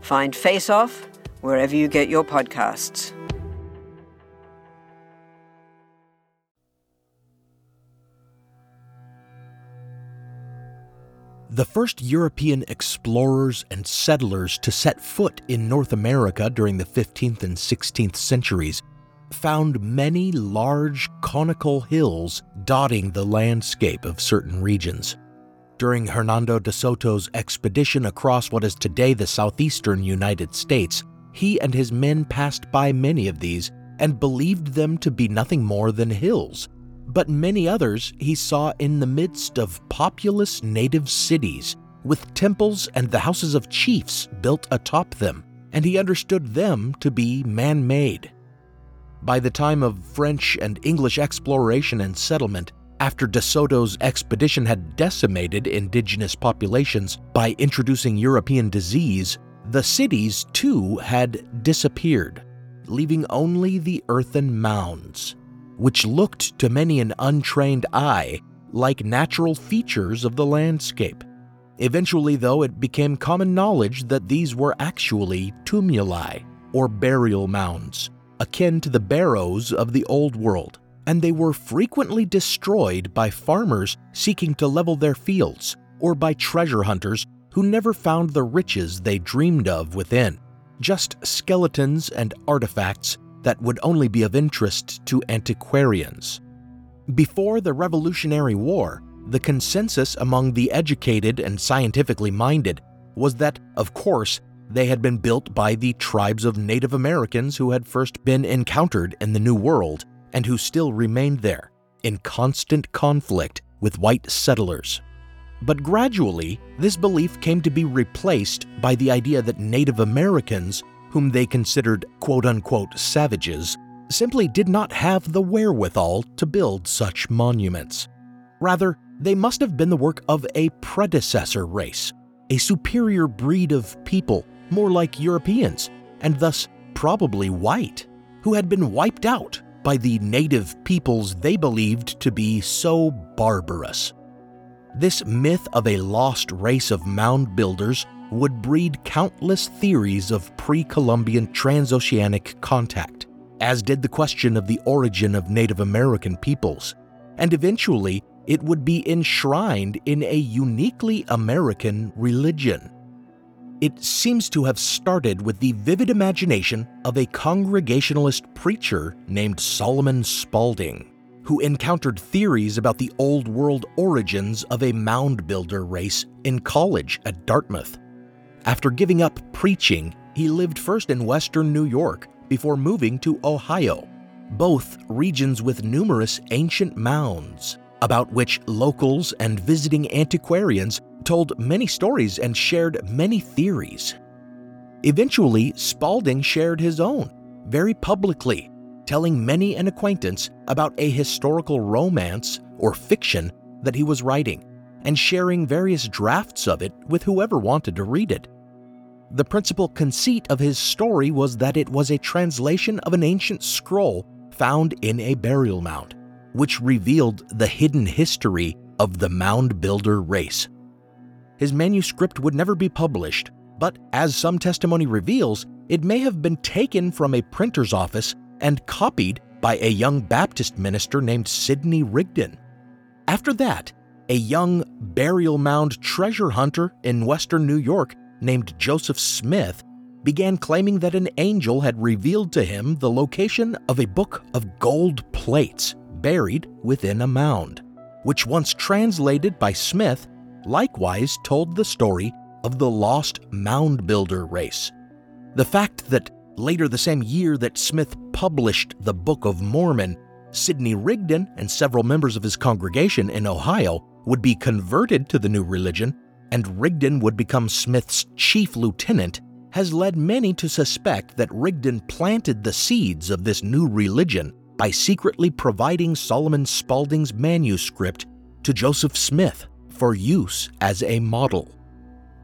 Find Face Off wherever you get your podcasts. The first European explorers and settlers to set foot in North America during the 15th and 16th centuries found many large conical hills dotting the landscape of certain regions. During Hernando de Soto's expedition across what is today the southeastern United States, he and his men passed by many of these and believed them to be nothing more than hills but many others he saw in the midst of populous native cities, with temples and the houses of chiefs built atop them, and he understood them to be man made. By the time of French and English exploration and settlement, after De Soto's expedition had decimated indigenous populations by introducing European disease, the cities too had disappeared, leaving only the earthen mounds which looked to many an untrained eye like natural features of the landscape. Eventually, though, it became common knowledge that these were actually tumuli, or burial mounds, akin to the barrows of the Old World, and they were frequently destroyed by farmers seeking to level their fields, or by treasure hunters who never found the riches they dreamed of within, just skeletons and artifacts that would only be of interest to antiquarians. Before the Revolutionary War, the consensus among the educated and scientifically minded was that, of course, they had been built by the tribes of Native Americans who had first been encountered in the New World and who still remained there, in constant conflict with white settlers. But gradually, this belief came to be replaced by the idea that Native Americans whom they considered quote unquote savages, simply did not have the wherewithal to build such monuments. Rather, they must have been the work of a predecessor race, a superior breed of people, more like Europeans, and thus probably white, who had been wiped out by the native peoples they believed to be so barbarous. This myth of a lost race of mound builders would breed countless theories of pre Columbian transoceanic contact, as did the question of the origin of Native American peoples, and eventually it would be enshrined in a uniquely American religion. It seems to have started with the vivid imagination of a Congregationalist preacher named Solomon Spalding, who encountered theories about the Old World origins of a mound builder race in college at Dartmouth. After giving up preaching, he lived first in western New York before moving to Ohio, both regions with numerous ancient mounds, about which locals and visiting antiquarians told many stories and shared many theories. Eventually, Spalding shared his own, very publicly, telling many an acquaintance about a historical romance or fiction that he was writing and sharing various drafts of it with whoever wanted to read it. The principal conceit of his story was that it was a translation of an ancient scroll found in a burial mound, which revealed the hidden history of the mound builder race. His manuscript would never be published, but as some testimony reveals, it may have been taken from a printer's office and copied by a young Baptist minister named Sidney Rigdon. After that, a young burial mound treasure hunter in western New York named Joseph Smith began claiming that an angel had revealed to him the location of a book of gold plates buried within a mound, which, once translated by Smith, likewise told the story of the lost mound builder race. The fact that later the same year that Smith published the Book of Mormon, Sidney Rigdon and several members of his congregation in Ohio would be converted to the new religion, and Rigdon would become Smith's chief lieutenant, has led many to suspect that Rigdon planted the seeds of this new religion by secretly providing Solomon Spalding's manuscript to Joseph Smith for use as a model.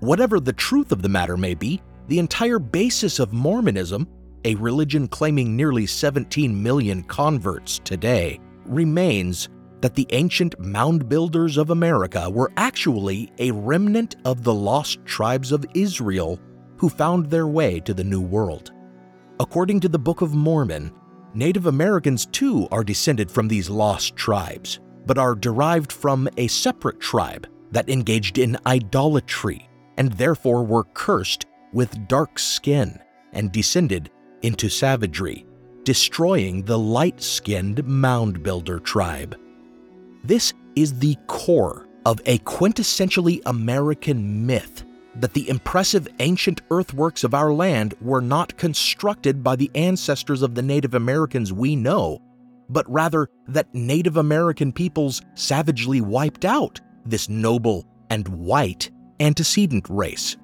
Whatever the truth of the matter may be, the entire basis of Mormonism, a religion claiming nearly 17 million converts today, remains that the ancient mound builders of America were actually a remnant of the lost tribes of Israel who found their way to the New World. According to the Book of Mormon, Native Americans too are descended from these lost tribes, but are derived from a separate tribe that engaged in idolatry and therefore were cursed with dark skin and descended into savagery, destroying the light skinned mound builder tribe. This is the core of a quintessentially American myth that the impressive ancient earthworks of our land were not constructed by the ancestors of the Native Americans we know, but rather that Native American peoples savagely wiped out this noble and white antecedent race.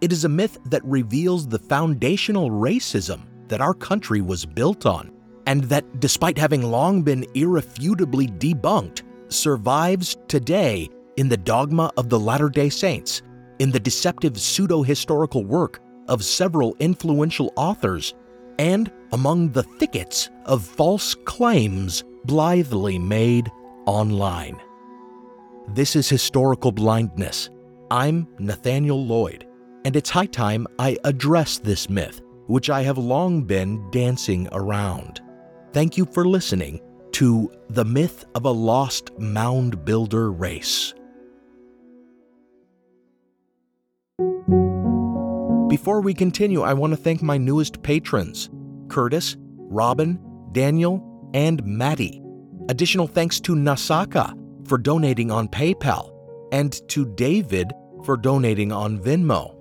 It is a myth that reveals the foundational racism that our country was built on, and that, despite having long been irrefutably debunked, survives today in the dogma of the Latter day Saints, in the deceptive pseudo historical work of several influential authors, and among the thickets of false claims blithely made online. This is historical blindness. I'm Nathaniel Lloyd, and it's high time I address this myth, which I have long been dancing around. Thank you for listening to The Myth of a Lost Mound Builder Race. Before we continue, I want to thank my newest patrons Curtis, Robin, Daniel, and Maddie. Additional thanks to Nasaka for donating on PayPal and to David for donating on Venmo.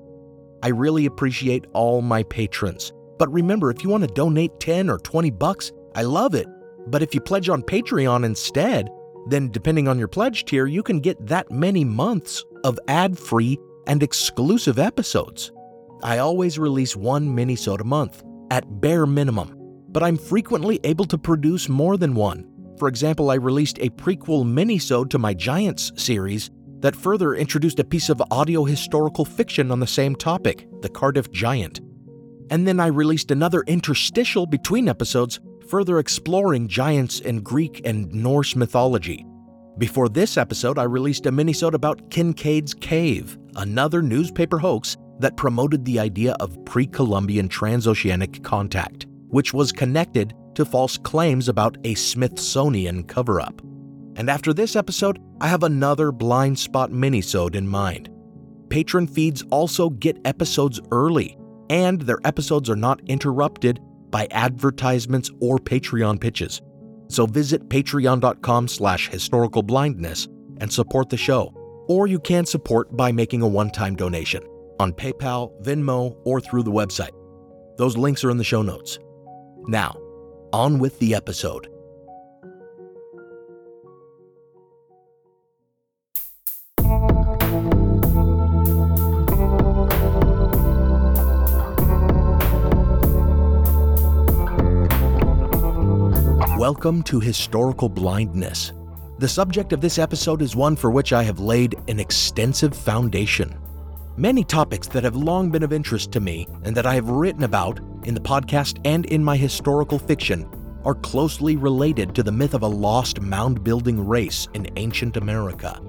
I really appreciate all my patrons. But remember, if you want to donate 10 or 20 bucks, I love it. But if you pledge on Patreon instead, then depending on your pledge tier, you can get that many months of ad free and exclusive episodes. I always release one minisode a month, at bare minimum, but I'm frequently able to produce more than one. For example, I released a prequel minisode to my Giants series that further introduced a piece of audio historical fiction on the same topic, the Cardiff Giant. And then I released another interstitial between episodes further exploring giants in Greek and Norse mythology. Before this episode, I released a minisode about Kincaid's Cave, another newspaper hoax that promoted the idea of pre Columbian transoceanic contact, which was connected to false claims about a Smithsonian cover up. And after this episode, I have another blind spot minisode in mind. Patron feeds also get episodes early, and their episodes are not interrupted by advertisements or Patreon pitches. So visit patreon.com slash historicalblindness and support the show. Or you can support by making a one-time donation on PayPal, Venmo, or through the website. Those links are in the show notes. Now, on with the episode. Welcome to Historical Blindness. The subject of this episode is one for which I have laid an extensive foundation. Many topics that have long been of interest to me and that I have written about in the podcast and in my historical fiction are closely related to the myth of a lost mound building race in ancient America.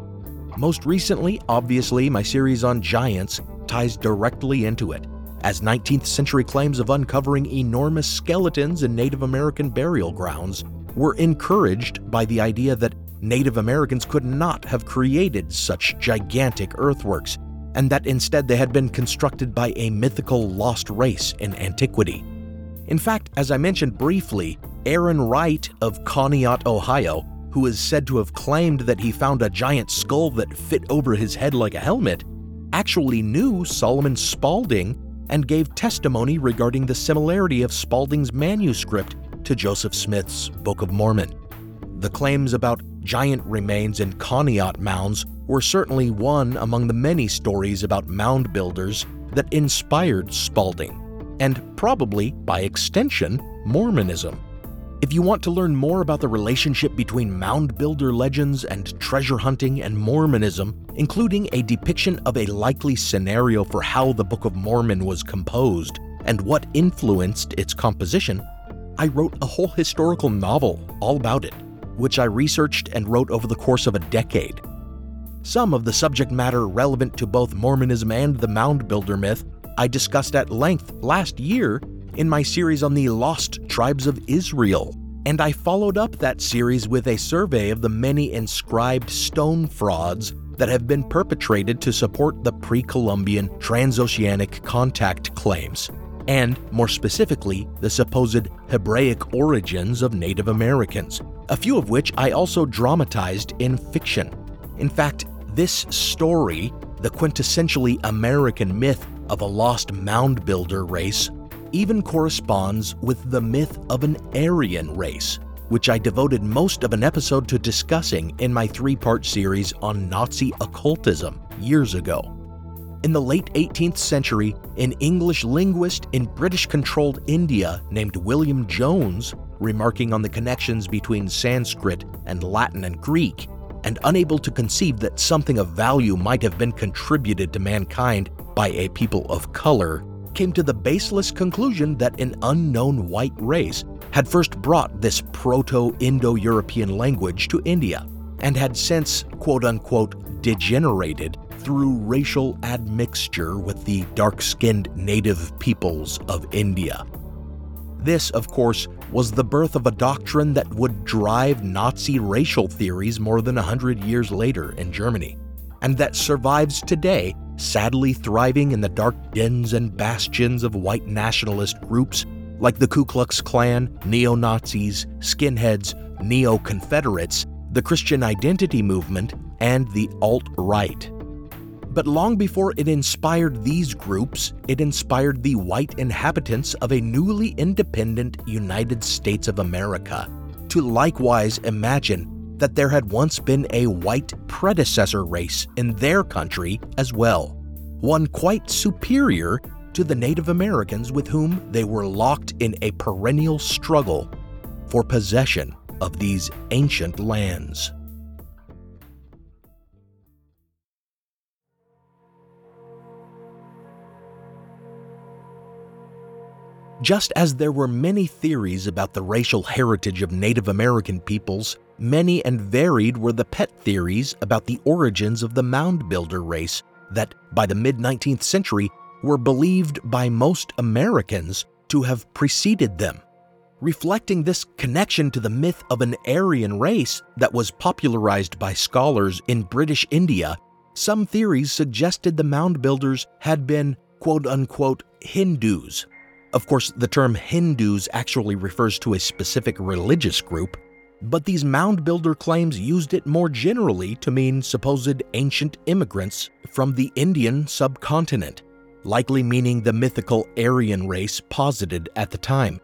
Most recently, obviously, my series on giants ties directly into it as 19th century claims of uncovering enormous skeletons in Native American burial grounds were encouraged by the idea that Native Americans could not have created such gigantic earthworks, and that instead they had been constructed by a mythical lost race in antiquity. In fact, as I mentioned briefly, Aaron Wright of Conneaut, Ohio, who is said to have claimed that he found a giant skull that fit over his head like a helmet, actually knew Solomon Spalding and gave testimony regarding the similarity of Spalding's manuscript to Joseph Smith's Book of Mormon. The claims about giant remains in Conneaut mounds were certainly one among the many stories about mound builders that inspired Spalding, and probably, by extension, Mormonism. If you want to learn more about the relationship between mound builder legends and treasure hunting and Mormonism, including a depiction of a likely scenario for how the Book of Mormon was composed and what influenced its composition, I wrote a whole historical novel all about it, which I researched and wrote over the course of a decade. Some of the subject matter relevant to both Mormonism and the mound builder myth I discussed at length last year in my series on the lost tribes of Israel, and I followed up that series with a survey of the many inscribed stone frauds that have been perpetrated to support the pre Columbian transoceanic contact claims, and more specifically, the supposed Hebraic origins of Native Americans, a few of which I also dramatized in fiction. In fact, this story, the quintessentially American myth of a lost mound builder race, even corresponds with the myth of an Aryan race, which I devoted most of an episode to discussing in my three part series on Nazi occultism years ago. In the late 18th century, an English linguist in British controlled India named William Jones, remarking on the connections between Sanskrit and Latin and Greek, and unable to conceive that something of value might have been contributed to mankind by a people of color, came to the baseless conclusion that an unknown white race had first brought this Proto Indo European language to India and had since, quote unquote, degenerated through racial admixture with the dark skinned native peoples of India. This, of course, was the birth of a doctrine that would drive Nazi racial theories more than a hundred years later in Germany, and that survives today sadly thriving in the dark dens and bastions of white nationalist groups like the Ku Klux Klan, neo Nazis, skinheads, neo Confederates, the Christian Identity Movement, and the alt right. But long before it inspired these groups, it inspired the white inhabitants of a newly independent United States of America to likewise imagine that there had once been a white predecessor race in their country as well, one quite superior to the Native Americans with whom they were locked in a perennial struggle for possession of these ancient lands. Just as there were many theories about the racial heritage of Native American peoples, many and varied were the pet theories about the origins of the mound builder race that, by the mid 19th century, were believed by most Americans to have preceded them. Reflecting this connection to the myth of an Aryan race that was popularized by scholars in British India, some theories suggested the mound builders had been quote unquote Hindus of course, the term Hindus actually refers to a specific religious group, but these mound builder claims used it more generally to mean supposed ancient immigrants from the Indian subcontinent, likely meaning the mythical Aryan race posited at the time.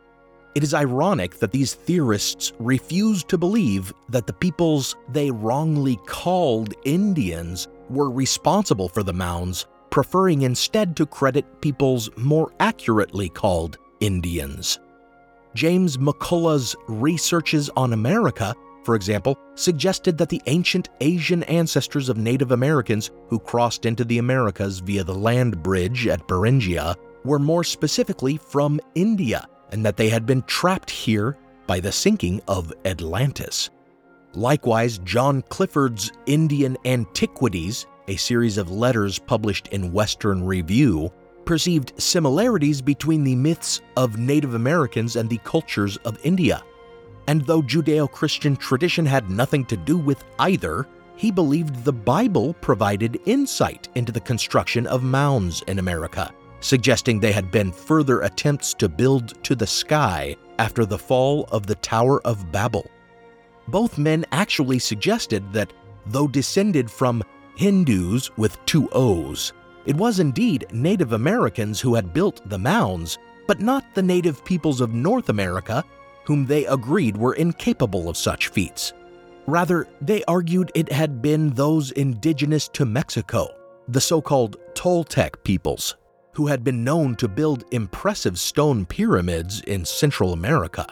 It is ironic that these theorists refused to believe that the peoples they wrongly called Indians were responsible for the mounds preferring instead to credit peoples more accurately called Indians. James McCulloh's Researches on America, for example, suggested that the ancient Asian ancestors of Native Americans who crossed into the Americas via the land bridge at Beringia were more specifically from India and that they had been trapped here by the sinking of Atlantis. Likewise, John Clifford's Indian Antiquities a series of letters published in Western Review, perceived similarities between the myths of Native Americans and the cultures of India. And though Judeo Christian tradition had nothing to do with either, he believed the Bible provided insight into the construction of mounds in America, suggesting they had been further attempts to build to the sky after the fall of the Tower of Babel. Both men actually suggested that, though descended from Hindus with two O's, it was indeed Native Americans who had built the mounds, but not the native peoples of North America, whom they agreed were incapable of such feats. Rather, they argued it had been those indigenous to Mexico, the so called Toltec peoples, who had been known to build impressive stone pyramids in Central America.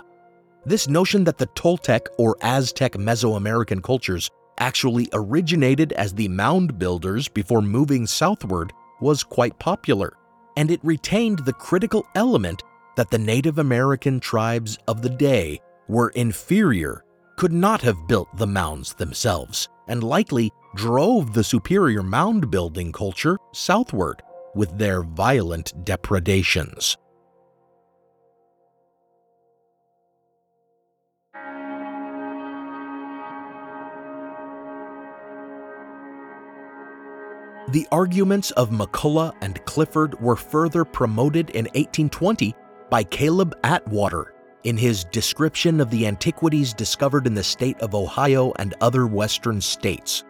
This notion that the Toltec or Aztec Mesoamerican cultures actually originated as the mound builders before moving southward was quite popular, and it retained the critical element that the Native American tribes of the day were inferior, could not have built the mounds themselves, and likely drove the superior mound building culture southward with their violent depredations. The arguments of McCulloh and Clifford were further promoted in 1820 by Caleb Atwater in his description of the antiquities discovered in the state of Ohio and other western states.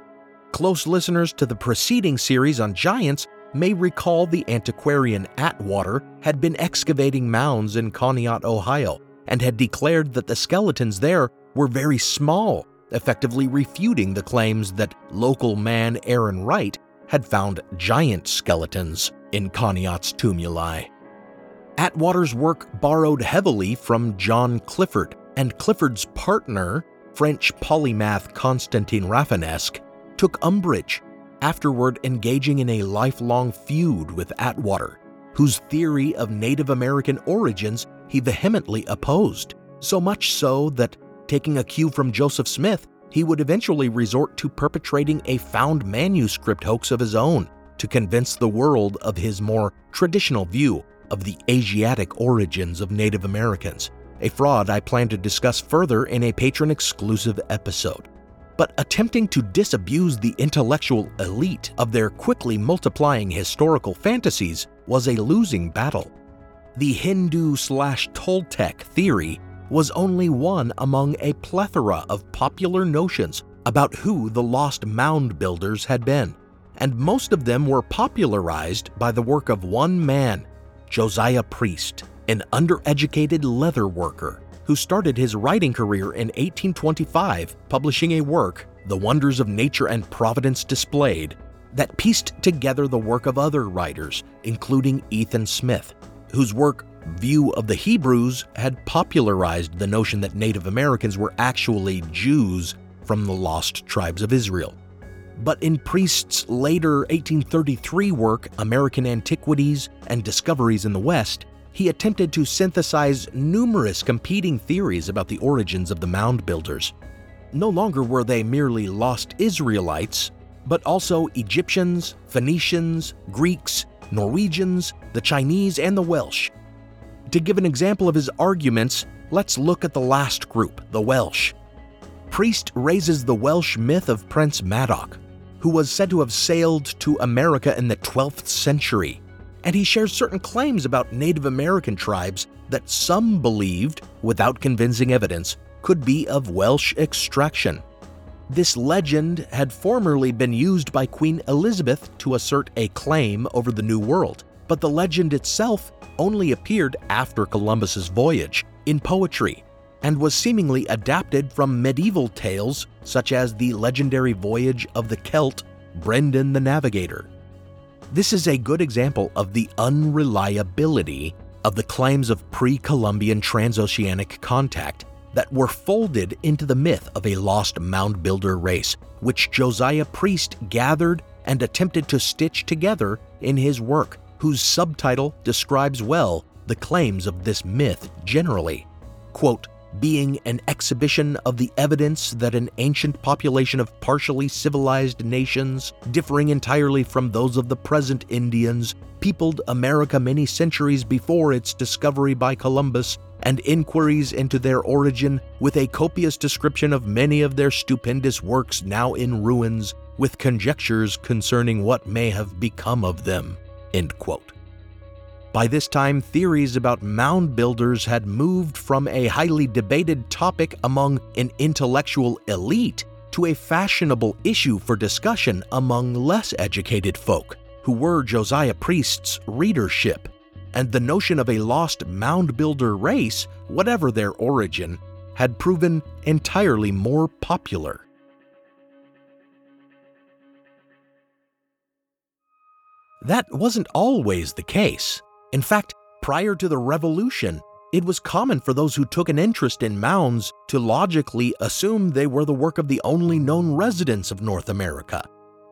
Close listeners to the preceding series on giants may recall the antiquarian Atwater had been excavating mounds in Conneaut, Ohio, and had declared that the skeletons there were very small, effectively refuting the claims that local man Aaron Wright had found giant skeletons in Conneaut's tumuli. Atwater's work borrowed heavily from John Clifford, and Clifford's partner, French polymath Constantin Rafinesque, took umbrage, afterward engaging in a lifelong feud with Atwater, whose theory of Native American origins he vehemently opposed, so much so that, taking a cue from Joseph Smith, he would eventually resort to perpetrating a found manuscript hoax of his own to convince the world of his more traditional view of the Asiatic origins of Native Americans, a fraud I plan to discuss further in a patron exclusive episode. But attempting to disabuse the intellectual elite of their quickly multiplying historical fantasies was a losing battle. The Hindu slash Toltec theory was only one among a plethora of popular notions about who the lost mound builders had been, and most of them were popularized by the work of one man, Josiah Priest, an undereducated leather worker who started his writing career in 1825 publishing a work, The Wonders of Nature and Providence Displayed, that pieced together the work of other writers, including Ethan Smith, whose work view of the Hebrews had popularized the notion that Native Americans were actually Jews from the lost tribes of Israel. But in Priest's later 1833 work, American Antiquities and Discoveries in the West, he attempted to synthesize numerous competing theories about the origins of the mound builders. No longer were they merely lost Israelites, but also Egyptians, Phoenicians, Greeks, Norwegians, the Chinese, and the Welsh, to give an example of his arguments, let's look at the last group, the Welsh. Priest raises the Welsh myth of Prince Madoc, who was said to have sailed to America in the 12th century, and he shares certain claims about Native American tribes that some believed, without convincing evidence, could be of Welsh extraction. This legend had formerly been used by Queen Elizabeth to assert a claim over the New World, but the legend itself only appeared after Columbus's voyage in poetry and was seemingly adapted from medieval tales such as the legendary voyage of the Celt Brendan the Navigator. This is a good example of the unreliability of the claims of pre Columbian transoceanic contact that were folded into the myth of a lost mound builder race, which Josiah Priest gathered and attempted to stitch together in his work whose subtitle describes well the claims of this myth generally. Quote, being an exhibition of the evidence that an ancient population of partially civilized nations, differing entirely from those of the present Indians, peopled America many centuries before its discovery by Columbus and inquiries into their origin with a copious description of many of their stupendous works now in ruins, with conjectures concerning what may have become of them. By this time, theories about mound builders had moved from a highly debated topic among an intellectual elite to a fashionable issue for discussion among less educated folk, who were Josiah Priest's readership. And the notion of a lost mound builder race, whatever their origin, had proven entirely more popular. That wasn't always the case. In fact, prior to the revolution, it was common for those who took an interest in mounds to logically assume they were the work of the only known residents of North America.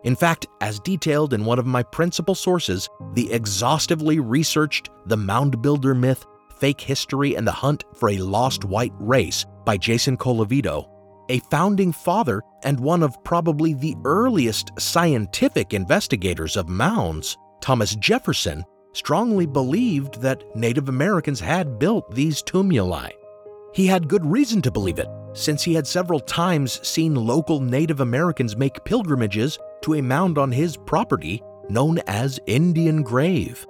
In fact, as detailed in one of my principal sources, the exhaustively researched The Mound Builder Myth, Fake History, and the Hunt for a Lost White Race by Jason Colavito, a founding father and one of probably the earliest scientific investigators of mounds, Thomas Jefferson strongly believed that Native Americans had built these tumuli. He had good reason to believe it, since he had several times seen local Native Americans make pilgrimages to a mound on his property known as Indian Grave.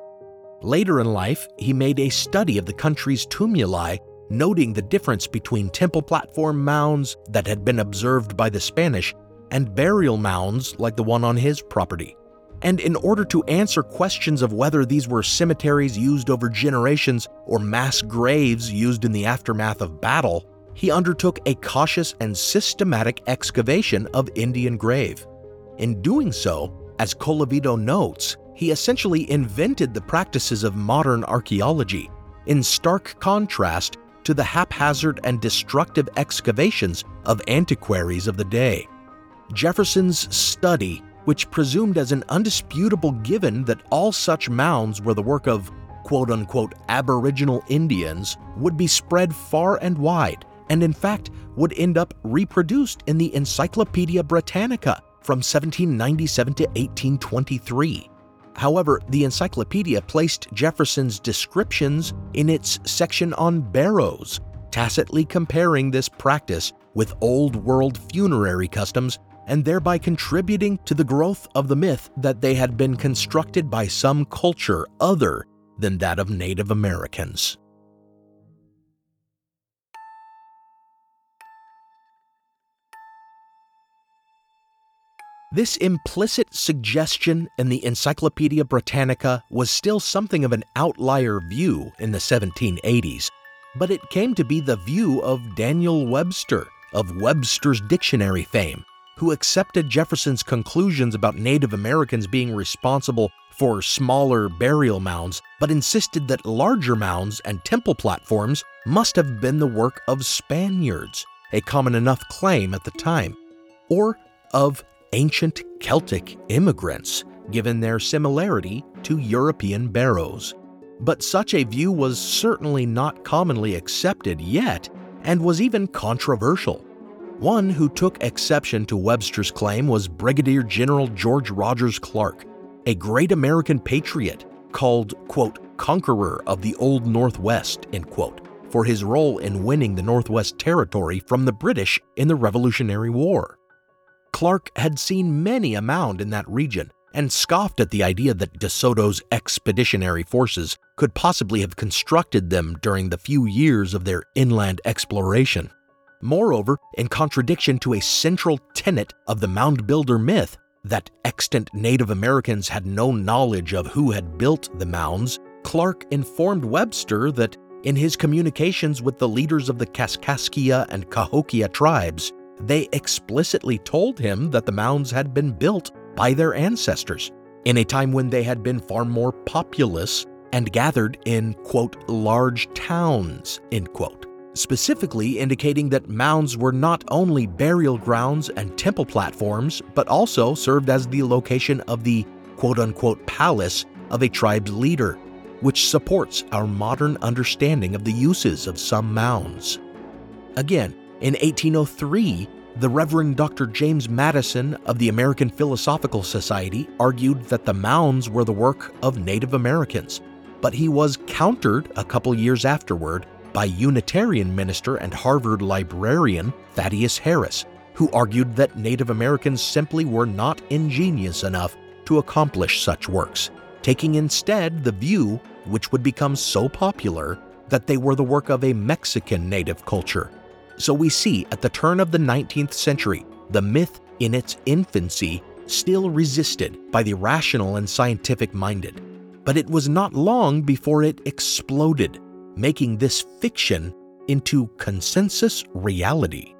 Later in life, he made a study of the country's tumuli, noting the difference between temple platform mounds that had been observed by the Spanish and burial mounds like the one on his property. And in order to answer questions of whether these were cemeteries used over generations or mass graves used in the aftermath of battle, he undertook a cautious and systematic excavation of Indian grave. In doing so, as Colavito notes, he essentially invented the practices of modern archaeology, in stark contrast to the haphazard and destructive excavations of antiquaries of the day. Jefferson's study which presumed as an undisputable given that all such mounds were the work of quote unquote Aboriginal Indians, would be spread far and wide, and in fact would end up reproduced in the Encyclopedia Britannica from 1797 to 1823. However, the encyclopedia placed Jefferson's descriptions in its section on barrows, tacitly comparing this practice with Old World funerary customs and thereby contributing to the growth of the myth that they had been constructed by some culture other than that of Native Americans. This implicit suggestion in the Encyclopedia Britannica was still something of an outlier view in the 1780s, but it came to be the view of Daniel Webster of Webster's Dictionary fame, who accepted Jefferson's conclusions about Native Americans being responsible for smaller burial mounds, but insisted that larger mounds and temple platforms must have been the work of Spaniards, a common enough claim at the time, or of ancient Celtic immigrants, given their similarity to European barrows. But such a view was certainly not commonly accepted yet, and was even controversial. One who took exception to Webster's claim was Brigadier General George Rogers Clark, a great American patriot called, quote, conqueror of the Old Northwest, end quote, for his role in winning the Northwest Territory from the British in the Revolutionary War. Clark had seen many a mound in that region and scoffed at the idea that De Soto's expeditionary forces could possibly have constructed them during the few years of their inland exploration. Moreover, in contradiction to a central tenet of the mound builder myth that extant Native Americans had no knowledge of who had built the mounds, Clark informed Webster that in his communications with the leaders of the Kaskaskia and Cahokia tribes, they explicitly told him that the mounds had been built by their ancestors in a time when they had been far more populous and gathered in, quote, large towns, end quote specifically indicating that mounds were not only burial grounds and temple platforms, but also served as the location of the quote unquote palace of a tribe's leader, which supports our modern understanding of the uses of some mounds. Again, in 1803, the Reverend Dr. James Madison of the American Philosophical Society argued that the mounds were the work of Native Americans, but he was countered a couple years afterward by Unitarian minister and Harvard librarian Thaddeus Harris, who argued that Native Americans simply were not ingenious enough to accomplish such works, taking instead the view, which would become so popular, that they were the work of a Mexican native culture. So we see at the turn of the 19th century, the myth in its infancy still resisted by the rational and scientific minded. But it was not long before it exploded, making this fiction into consensus reality.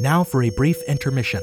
Now for a brief intermission.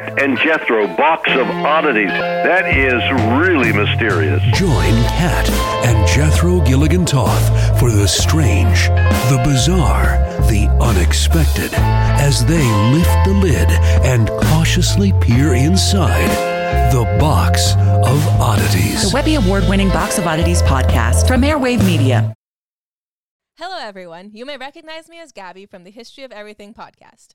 Cat and Jethro, box of oddities. That is really mysterious. Join Cat and Jethro Gilligan Toth for the strange, the bizarre, the unexpected as they lift the lid and cautiously peer inside the box of oddities. The Webby Award winning Box of Oddities podcast from Airwave Media. Hello, everyone. You may recognize me as Gabby from the History of Everything podcast.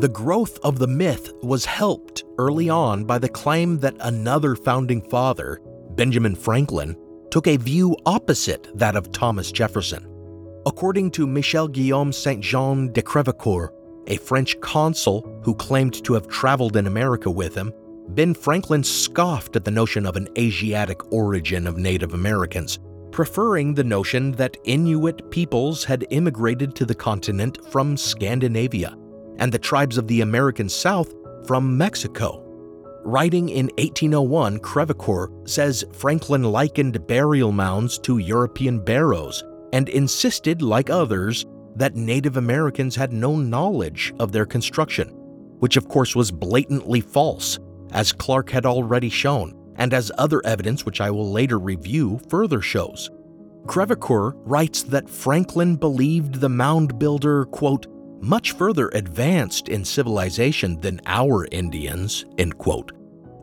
The growth of the myth was helped early on by the claim that another founding father, Benjamin Franklin, took a view opposite that of Thomas Jefferson. According to Michel Guillaume Saint Jean de Crevecoeur, a French consul who claimed to have traveled in America with him, Ben Franklin scoffed at the notion of an Asiatic origin of Native Americans, preferring the notion that Inuit peoples had immigrated to the continent from Scandinavia and the tribes of the American South from Mexico. Writing in 1801, Crevecoeur says Franklin likened burial mounds to European barrows and insisted, like others, that Native Americans had no knowledge of their construction, which of course was blatantly false, as Clark had already shown, and as other evidence, which I will later review, further shows. Crevecoeur writes that Franklin believed the mound builder, quote, much further advanced in civilization than our Indians, end quote,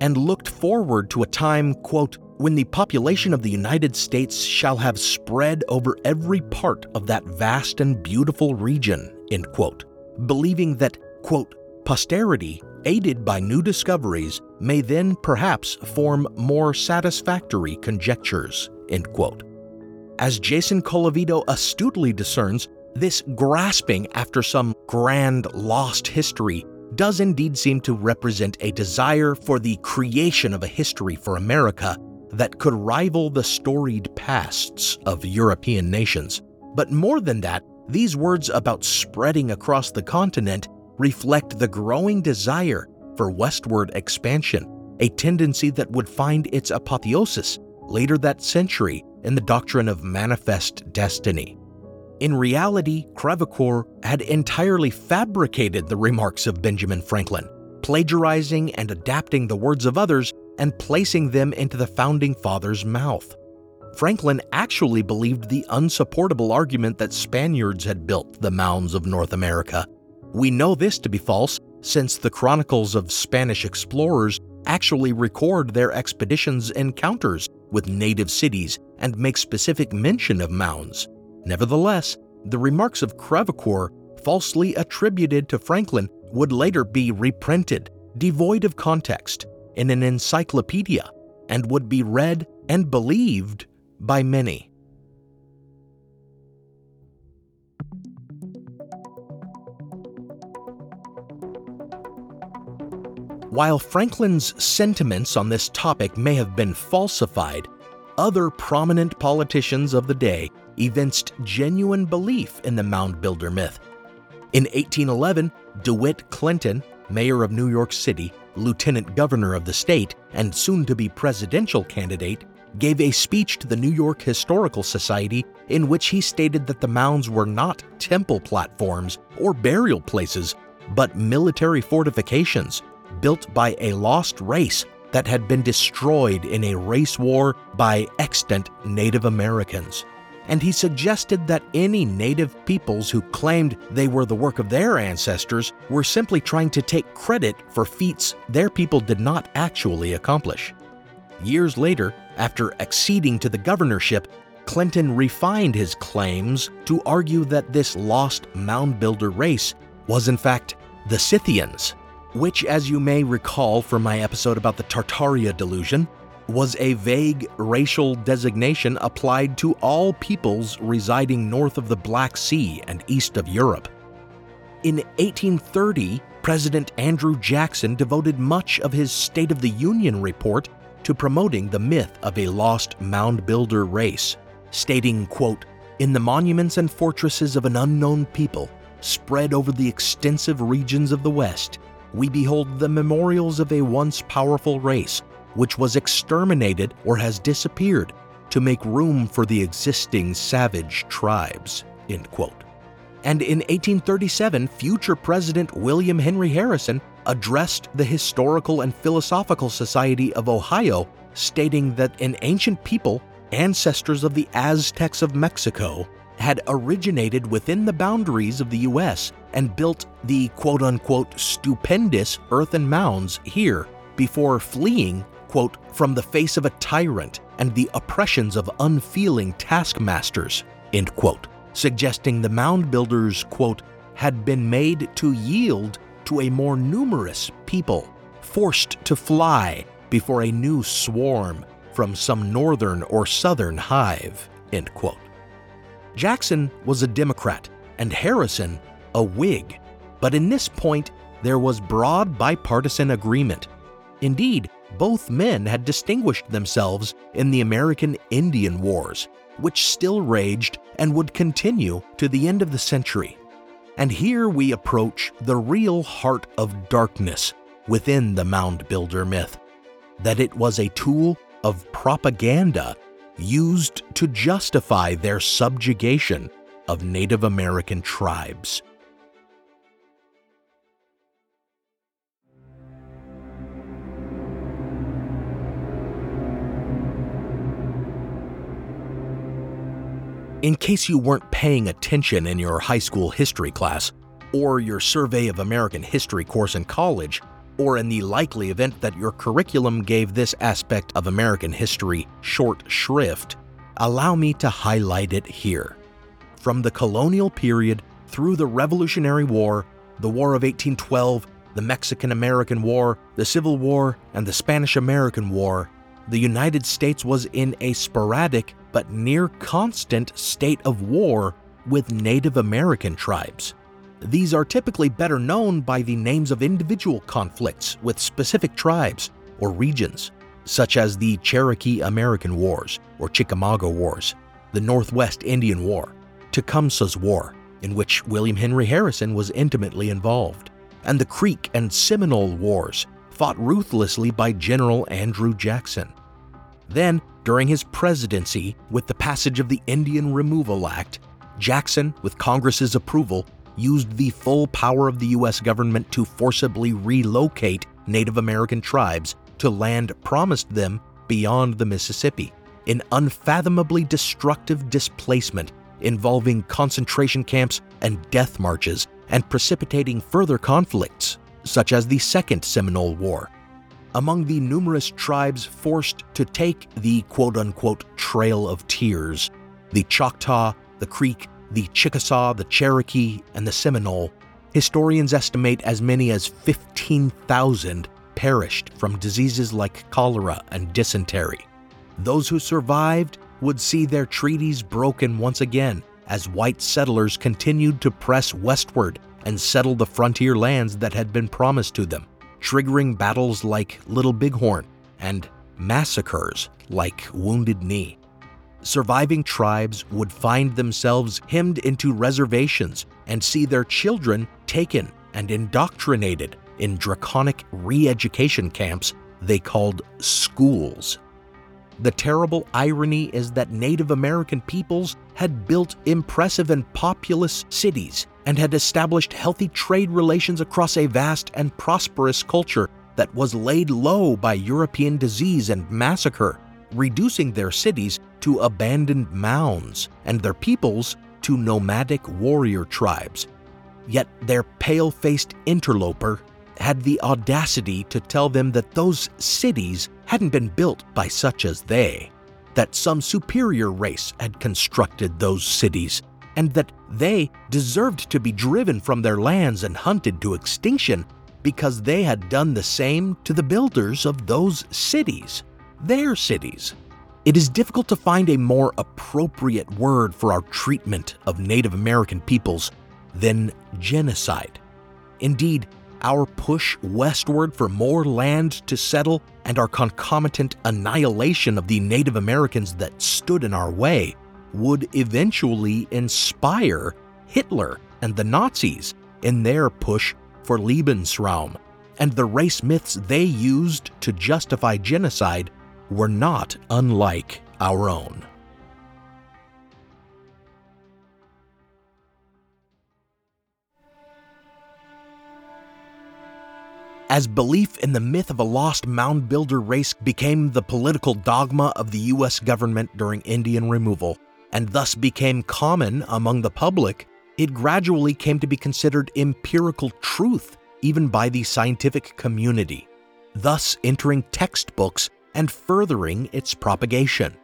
and looked forward to a time, quote, when the population of the United States shall have spread over every part of that vast and beautiful region, end quote, believing that, quote, posterity, aided by new discoveries, may then perhaps form more satisfactory conjectures, end quote. As Jason Colavito astutely discerns, this grasping after some grand lost history does indeed seem to represent a desire for the creation of a history for America that could rival the storied pasts of European nations, But more than that, these words about spreading across the continent reflect the growing desire for westward expansion, a tendency that would find its apotheosis later that century in the doctrine of manifest destiny. In reality, Crevecoeur had entirely fabricated the remarks of Benjamin Franklin, plagiarizing and adapting the words of others and placing them into the founding father's mouth. Franklin actually believed the unsupportable argument that Spaniards had built the mounds of North America. We know this to be false since the chronicles of Spanish explorers actually record their expeditions' encounters with native cities and make specific mention of mounds. Nevertheless, the remarks of Crevecoeur, falsely attributed to Franklin, would later be reprinted, devoid of context, in an encyclopedia, and would be read and believed by many. While Franklin's sentiments on this topic may have been falsified, other prominent politicians of the day evinced genuine belief in the mound builder myth. In 1811, DeWitt Clinton, mayor of New York City, lieutenant governor of the state, and soon to be presidential candidate, gave a speech to the New York Historical Society in which he stated that the mounds were not temple platforms or burial places, but military fortifications built by a lost race that had been destroyed in a race war by extant Native Americans. And he suggested that any Native peoples who claimed they were the work of their ancestors were simply trying to take credit for feats their people did not actually accomplish. Years later, after acceding to the governorship, Clinton refined his claims to argue that this lost mound builder race was in fact the Scythians, which, as you may recall from my episode about the Tartaria delusion, was a vague racial designation applied to all peoples residing north of the Black Sea and east of Europe. In 1830, President Andrew Jackson devoted much of his State of the Union report to promoting the myth of a lost mound builder race, stating, quote, In the monuments and fortresses of an unknown people, spread over the extensive regions of the West, we behold the memorials of a once powerful race which was exterminated or has disappeared to make room for the existing savage tribes. End quote. And in 1837, future President William Henry Harrison addressed the Historical and Philosophical Society of Ohio, stating that an ancient people, ancestors of the Aztecs of Mexico, had originated within the boundaries of the U.S. and built the quote unquote stupendous earthen mounds here before fleeing, quote, from the face of a tyrant and the oppressions of unfeeling taskmasters, end quote, suggesting the mound builders, quote, had been made to yield to a more numerous people, forced to fly before a new swarm from some northern or southern hive, end quote. Jackson was a Democrat and Harrison a Whig, but in this point there was broad bipartisan agreement. Indeed, both men had distinguished themselves in the American Indian Wars, which still raged and would continue to the end of the century. And here we approach the real heart of darkness within the mound builder myth that it was a tool of propaganda used to justify their subjugation of Native American tribes. In case you weren't paying attention in your high school history class, or your Survey of American History course in college, or in the likely event that your curriculum gave this aspect of American history short shrift, allow me to highlight it here. From the colonial period through the Revolutionary War, the War of 1812, the Mexican American War, the Civil War, and the Spanish American War, the United States was in a sporadic but near constant state of war with Native American tribes. These are typically better known by the names of individual conflicts with specific tribes or regions, such as the Cherokee American Wars or Chickamauga Wars, the Northwest Indian War, Tecumseh's War, in which William Henry Harrison was intimately involved, and the Creek and Seminole Wars, fought ruthlessly by General Andrew Jackson. Then, during his presidency, with the passage of the Indian Removal Act, Jackson, with Congress's approval, used the full power of the U.S. government to forcibly relocate Native American tribes to land promised them beyond the Mississippi, in unfathomably destructive displacement involving concentration camps and death marches and precipitating further conflicts, such as the Second Seminole War. Among the numerous tribes forced to take the quote unquote Trail of Tears, the Choctaw, the Creek, the Chickasaw, the Cherokee, and the Seminole, historians estimate as many as 15,000 perished from diseases like cholera and dysentery. Those who survived would see their treaties broken once again as white settlers continued to press westward and settle the frontier lands that had been promised to them, triggering battles like Little Bighorn and massacres like Wounded Knee. Surviving tribes would find themselves hemmed into reservations and see their children taken and indoctrinated in draconic re education camps they called schools. The terrible irony is that Native American peoples had built impressive and populous cities and had established healthy trade relations across a vast and prosperous culture that was laid low by European disease and massacre, reducing their cities to abandoned mounds and their peoples to nomadic warrior tribes. Yet their pale faced interloper had the audacity to tell them that those cities hadn't been built by such as they, that some superior race had constructed those cities, and that they deserved to be driven from their lands and hunted to extinction because they had done the same to the builders of those cities, their cities. It is difficult to find a more appropriate word for our treatment of Native American peoples than genocide. Indeed, our push westward for more land to settle, and our concomitant annihilation of the Native Americans that stood in our way would eventually inspire Hitler and the Nazis in their push for Lebensraum, and the race myths they used to justify genocide were not unlike our own. As belief in the myth of a lost mound builder race became the political dogma of the US government during Indian removal, and thus became common among the public, it gradually came to be considered empirical truth even by the scientific community, thus entering textbooks and furthering its propagation.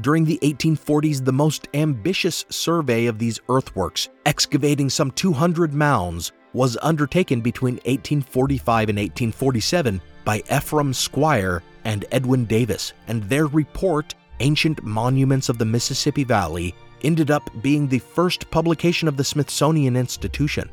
During the 1840s, the most ambitious survey of these earthworks, excavating some 200 mounds, was undertaken between 1845 and 1847 by Ephraim Squier and Edwin Davis, and their report, Ancient Monuments of the Mississippi Valley, ended up being the first publication of the Smithsonian Institution.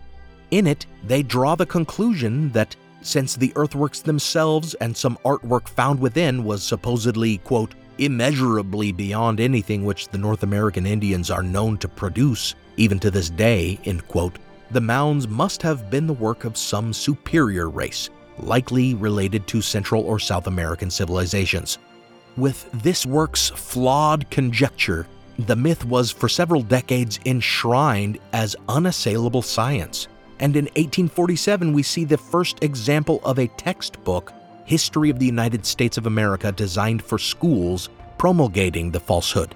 In it, they draw the conclusion that since the earthworks themselves and some artwork found within was supposedly, quote, immeasurably beyond anything which the North American Indians are known to produce, even to this day, end quote, the mounds must have been the work of some superior race, likely related to Central or South American civilizations. With this work's flawed conjecture, the myth was for several decades enshrined as unassailable science. And in 1847, we see the first example of a textbook, History of the United States of America, designed for schools, promulgating the falsehood.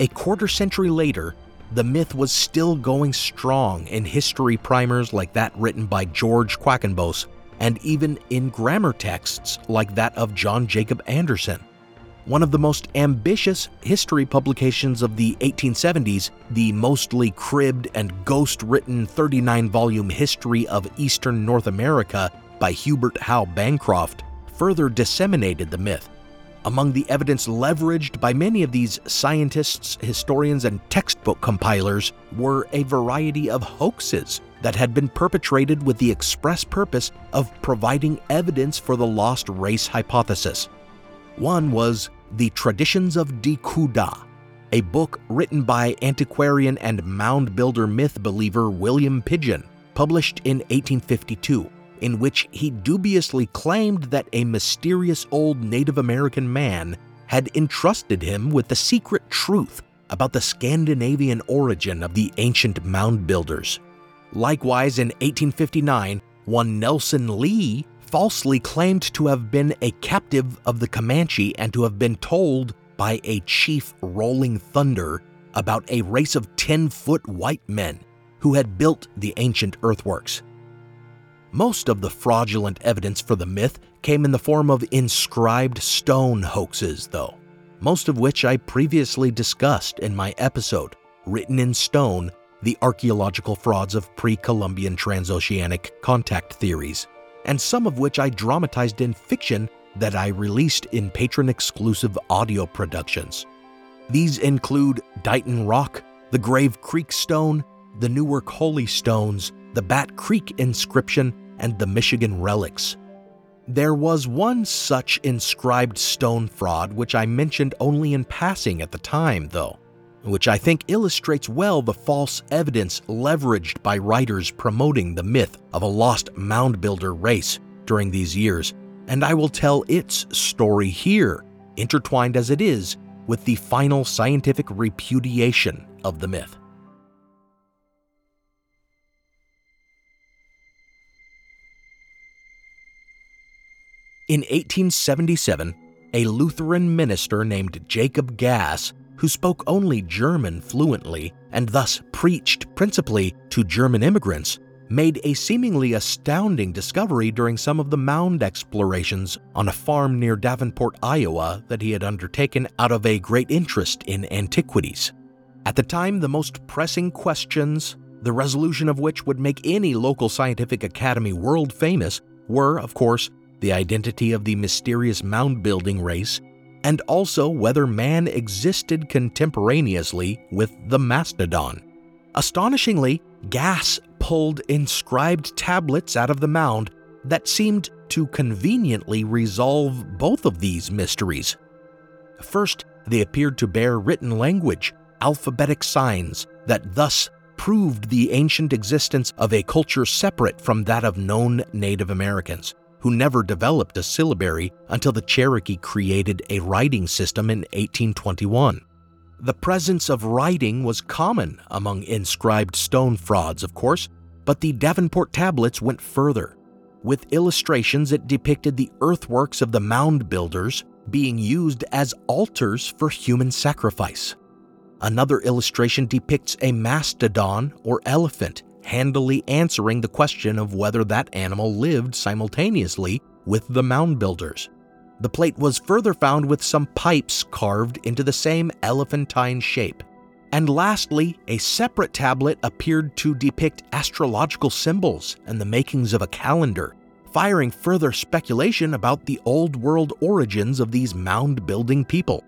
A quarter century later, the myth was still going strong in history primers like that written by George Quackenbos, and even in grammar texts like that of John Jacob Anderson. One of the most ambitious history publications of the 1870s, the mostly cribbed and ghost written 39 volume History of Eastern North America by Hubert Howe Bancroft, further disseminated the myth among the evidence leveraged by many of these scientists, historians, and textbook compilers were a variety of hoaxes that had been perpetrated with the express purpose of providing evidence for the lost race hypothesis. One was the Traditions of De-Coo-Dah, a book written by antiquarian and mound builder myth believer William Pidgeon, published in 1852, in which he dubiously claimed that a mysterious old Native American man had entrusted him with the secret truth about the Scandinavian origin of the ancient mound builders. Likewise, in 1859, one Nelson Lee falsely claimed to have been a captive of the Comanche and to have been told by a chief Rolling Thunder about a race of 10 foot white men who had built the ancient earthworks. Most of the fraudulent evidence for the myth came in the form of inscribed stone hoaxes, though, most of which I previously discussed in my episode, Written in Stone The Archaeological Frauds of Pre Columbian Transoceanic Contact Theories and some of which I dramatized in fiction that I released in Patreon exclusive audio productions. These include Dighton Rock, the Grave Creek Stone, the Newark Holy Stones, the Bat Creek inscription, and the Michigan Relics. There was one such inscribed stone fraud which I mentioned only in passing at the time, though which I think illustrates well the false evidence leveraged by writers promoting the myth of a lost mound builder race during these years, and I will tell its story here, intertwined as it is with the final scientific repudiation of the myth. In 1877, a Lutheran minister named Jacob Gass who spoke only German fluently and thus preached principally to German immigrants, made a seemingly astounding discovery during some of the mound explorations on a farm near Davenport, Iowa, that he had undertaken out of a great interest in antiquities. At the time, the most pressing questions, the resolution of which would make any local scientific academy world famous, were, of course, the identity of the mysterious mound building race and also whether man existed contemporaneously with the mastodon. Astonishingly, Gass pulled inscribed tablets out of the mound that seemed to conveniently resolve both of these mysteries. First, they appeared to bear written language, alphabetic signs, that thus proved the ancient existence of a culture separate from that of known Native Americans who never developed a syllabary until the Cherokee created a writing system in 1821. The presence of writing was common among inscribed stone frauds, of course, but the Davenport tablets went further. With illustrations, it depicted the earthworks of the mound builders being used as altars for human sacrifice. Another illustration depicts a mastodon or elephant handily answering the question of whether that animal lived simultaneously with the mound builders. The plate was further found with some pipes carved into the same elephantine shape. And lastly, a separate tablet appeared to depict astrological symbols and the makings of a calendar, firing further speculation about the old world origins of these mound building people.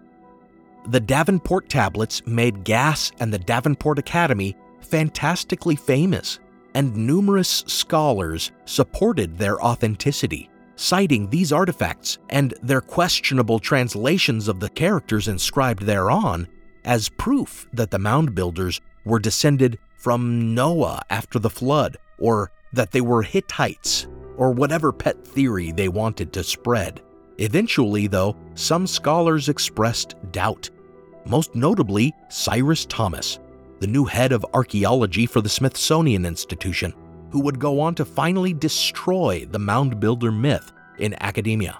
The Davenport tablets made Gass and the Davenport Academy fantastically famous, and numerous scholars supported their authenticity, citing these artifacts and their questionable translations of the characters inscribed thereon as proof that the mound builders were descended from Noah after the flood, or that they were Hittites, or whatever pet theory they wanted to spread. Eventually, though, some scholars expressed doubt, most notably Cyrus Thomas, the new head of archaeology for the Smithsonian Institution, who would go on to finally destroy the mound builder myth in academia.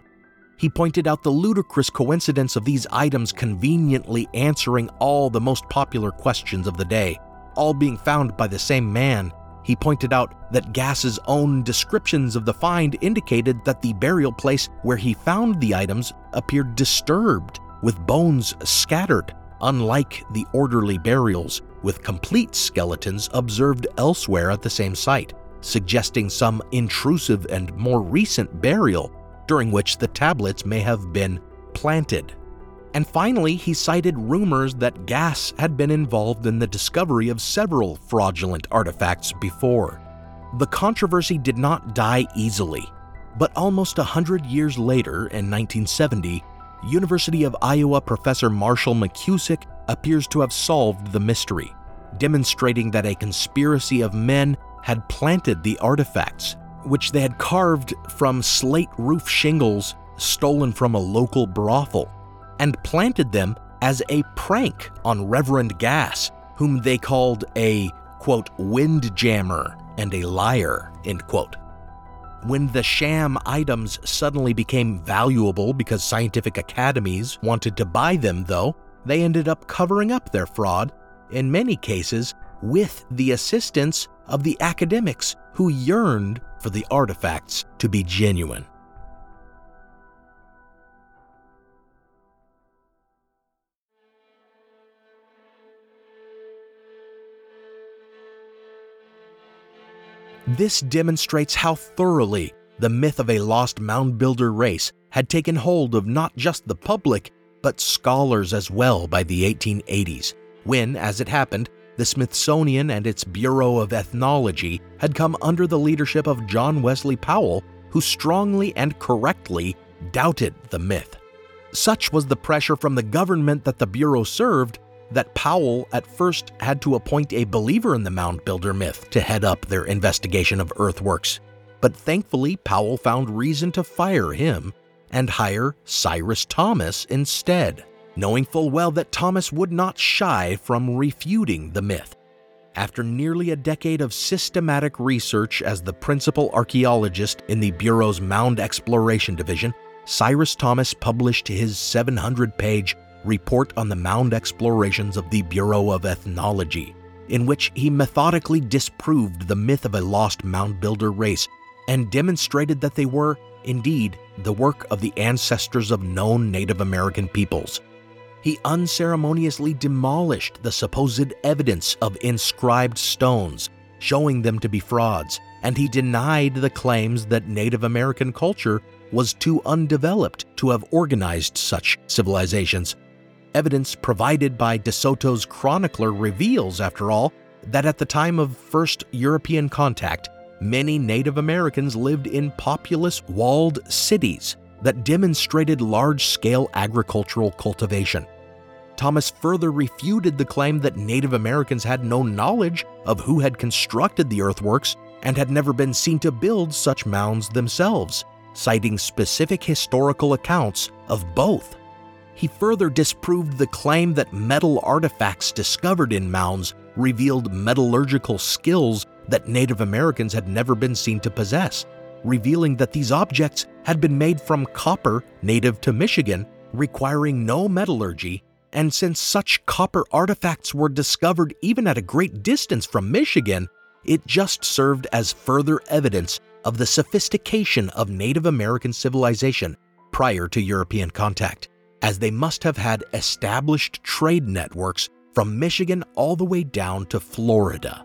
He pointed out the ludicrous coincidence of these items conveniently answering all the most popular questions of the day, all being found by the same man. He pointed out that Gass's own descriptions of the find indicated that the burial place where he found the items appeared disturbed, with bones scattered, unlike the orderly burials with complete skeletons observed elsewhere at the same site, suggesting some intrusive and more recent burial during which the tablets may have been planted. And finally, he cited rumors that Gass had been involved in the discovery of several fraudulent artifacts before. The controversy did not die easily, but almost a hundred years later, in 1970, University of Iowa professor Marshall McKusick appears to have solved the mystery, demonstrating that a conspiracy of men had planted the artifacts, which they had carved from slate roof shingles stolen from a local brothel, and planted them as a prank on Reverend Gass, whom they called a, quote, windjammer and a liar, end quote. When the sham items suddenly became valuable because scientific academies wanted to buy them, though, they ended up covering up their fraud, in many cases, with the assistance of the academics who yearned for the artifacts to be genuine. This demonstrates how thoroughly the myth of a lost mound builder race had taken hold of not just the public, but scholars as well by the 1880s, when, as it happened, the Smithsonian and its Bureau of Ethnology had come under the leadership of John Wesley Powell, who strongly and correctly doubted the myth. Such was the pressure from the government that the Bureau served that Powell at first had to appoint a believer in the mound builder myth to head up their investigation of earthworks. But thankfully, Powell found reason to fire him and hire Cyrus Thomas instead, knowing full well that Thomas would not shy from refuting the myth. After nearly a decade of systematic research as the principal archaeologist in the Bureau's Mound Exploration Division, Cyrus Thomas published his 700 page report on the mound explorations of the Bureau of Ethnology, in which he methodically disproved the myth of a lost mound builder race and demonstrated that they were, indeed, the work of the ancestors of known Native American peoples. He unceremoniously demolished the supposed evidence of inscribed stones, showing them to be frauds, and he denied the claims that Native American culture was too undeveloped to have organized such civilizations. Evidence provided by De Soto's chronicler reveals, after all, that at the time of first European contact, many Native Americans lived in populous walled cities that demonstrated large scale agricultural cultivation. Thomas further refuted the claim that Native Americans had no knowledge of who had constructed the earthworks and had never been seen to build such mounds themselves, citing specific historical accounts of both. He further disproved the claim that metal artifacts discovered in mounds revealed metallurgical skills that Native Americans had never been seen to possess, revealing that these objects had been made from copper native to Michigan, requiring no metallurgy. And since such copper artifacts were discovered even at a great distance from Michigan, it just served as further evidence of the sophistication of Native American civilization prior to European contact as they must have had established trade networks from Michigan all the way down to Florida.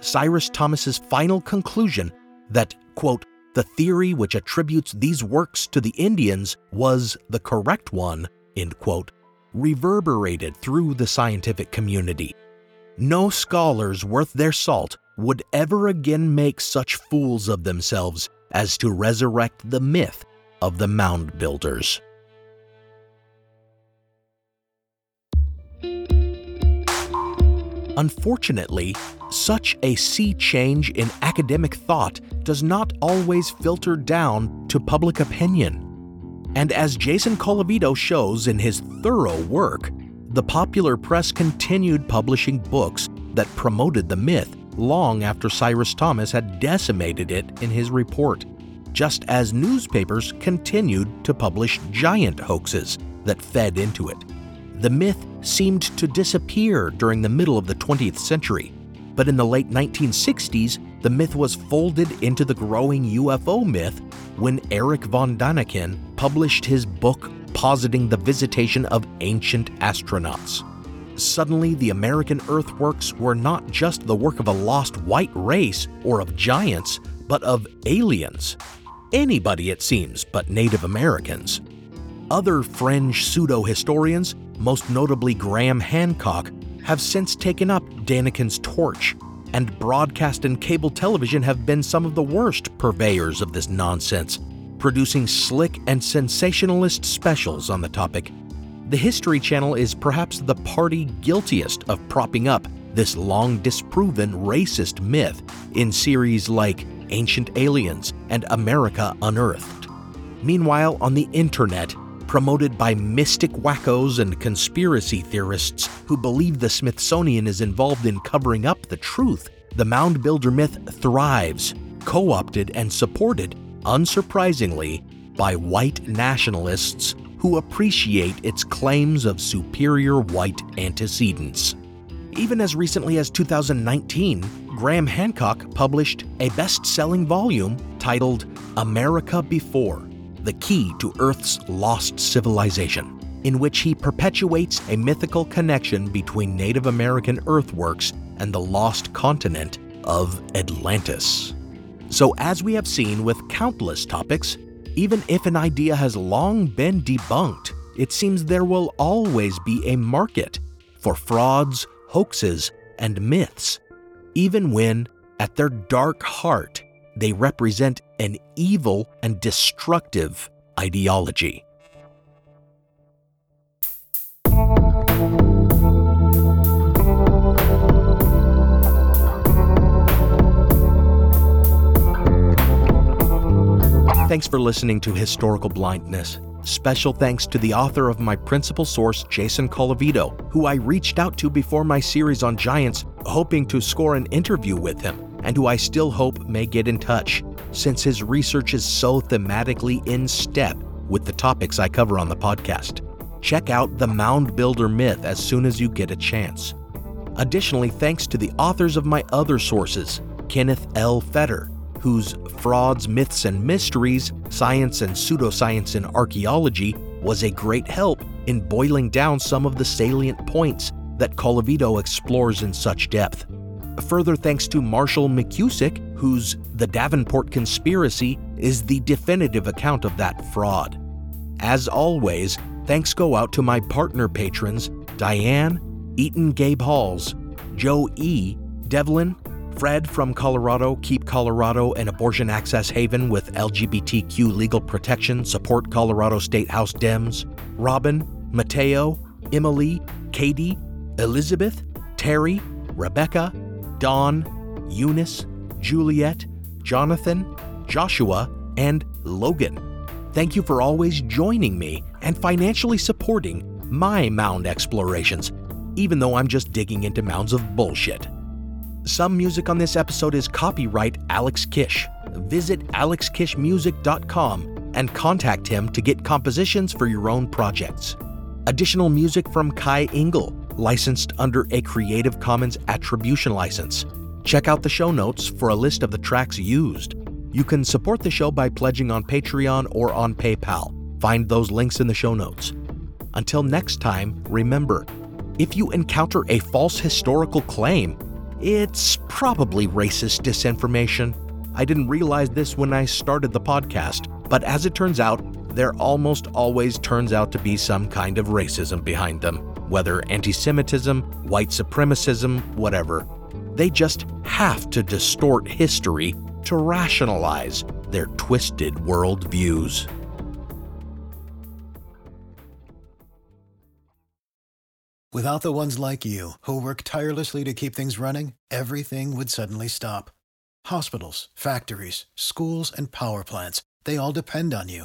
Cyrus Thomas's final conclusion that, quote, the theory which attributes these works to the Indians was the correct one, end quote, reverberated through the scientific community. No scholars worth their salt would ever again make such fools of themselves as to resurrect the myth of the mound builders. Unfortunately, such a sea change in academic thought does not always filter down to public opinion. And as Jason Colavito shows in his thorough work, the popular press continued publishing books that promoted the myth long after Cyrus Thomas had decimated it in his report, just as newspapers continued to publish giant hoaxes that fed into it. The myth seemed to disappear during the middle of the 20th century, but in the late 1960s, the myth was folded into the growing UFO myth when Erich von Däniken published his book positing the visitation of ancient astronauts. Suddenly, the American earthworks were not just the work of a lost white race or of giants, but of aliens. Anybody, it seems, but Native Americans. Other fringe pseudo historians most notably Graham Hancock, have since taken up Däniken's torch, and broadcast and cable television have been some of the worst purveyors of this nonsense, producing slick and sensationalist specials on the topic. The History Channel is perhaps the party guiltiest of propping up this long disproven racist myth in series like Ancient Aliens and America Unearthed. Meanwhile, on the internet, promoted by mystic wackos and conspiracy theorists who believe the Smithsonian is involved in covering up the truth, the mound builder myth thrives, co opted and supported, unsurprisingly, by white nationalists who appreciate its claims of superior white antecedents. Even as recently as 2019, Graham Hancock published a best selling volume titled America Before The Key to Earth's Lost Civilization, in which he perpetuates a mythical connection between Native American earthworks and the lost continent of Atlantis. So, as we have seen with countless topics, even if an idea has long been debunked, it seems there will always be a market for frauds, hoaxes, and myths, even when, at their dark heart, they represent an evil and destructive ideology. Thanks for listening to Historical Blindness. Special thanks to the author of my principal source, Jason Colavito, who I reached out to before my series on giants, hoping to score an interview with him, and who I still hope may get in touch, since his research is so thematically in step with the topics I cover on the podcast. Check out the Mound Builder myth as soon as you get a chance. Additionally, thanks to the authors of my other sources, Kenneth L. Feder, whose Frauds, Myths, and Mysteries Science and Pseudoscience in Archaeology was a great help in boiling down some of the salient points that Colavito explores in such depth. Further thanks to Marshall McKusick, whose The Davenport Conspiracy is the definitive account of that fraud. As always, thanks go out to my partner patrons Diane, Eaton Gabe Halls, Joe E., Devlin, Fred from Colorado, Keep Colorado, an abortion access haven with LGBTQ legal protection, support Colorado State House Dems, Robin, Mateo, Emily, Katie, Elizabeth, Terry, Rebecca, Dawn, Eunice, Juliet, Jonathan, Joshua, and Logan. Thank you for always joining me and financially supporting my mound explorations, even though I'm just digging into mounds of bullshit. Some music on this episode is copyright Alex Kish. Visit alexkishmusic.com and contact him to get compositions for your own projects. Additional music from Kai Engel, licensed under a Creative Commons Attribution license. Check out the show notes for a list of the tracks used. You can support the show by pledging on Patreon or on PayPal. Find those links in the show notes. Until next time, remember if you encounter a false historical claim, it's probably racist disinformation. I didn't realize this when I started the podcast, but as it turns out, there almost always turns out to be some kind of racism behind them, whether anti Semitism, white supremacism, whatever. They just have to distort history to rationalize their twisted worldviews. Without the ones like you, who work tirelessly to keep things running, everything would suddenly stop. Hospitals, factories, schools, and power plants, they all depend on you.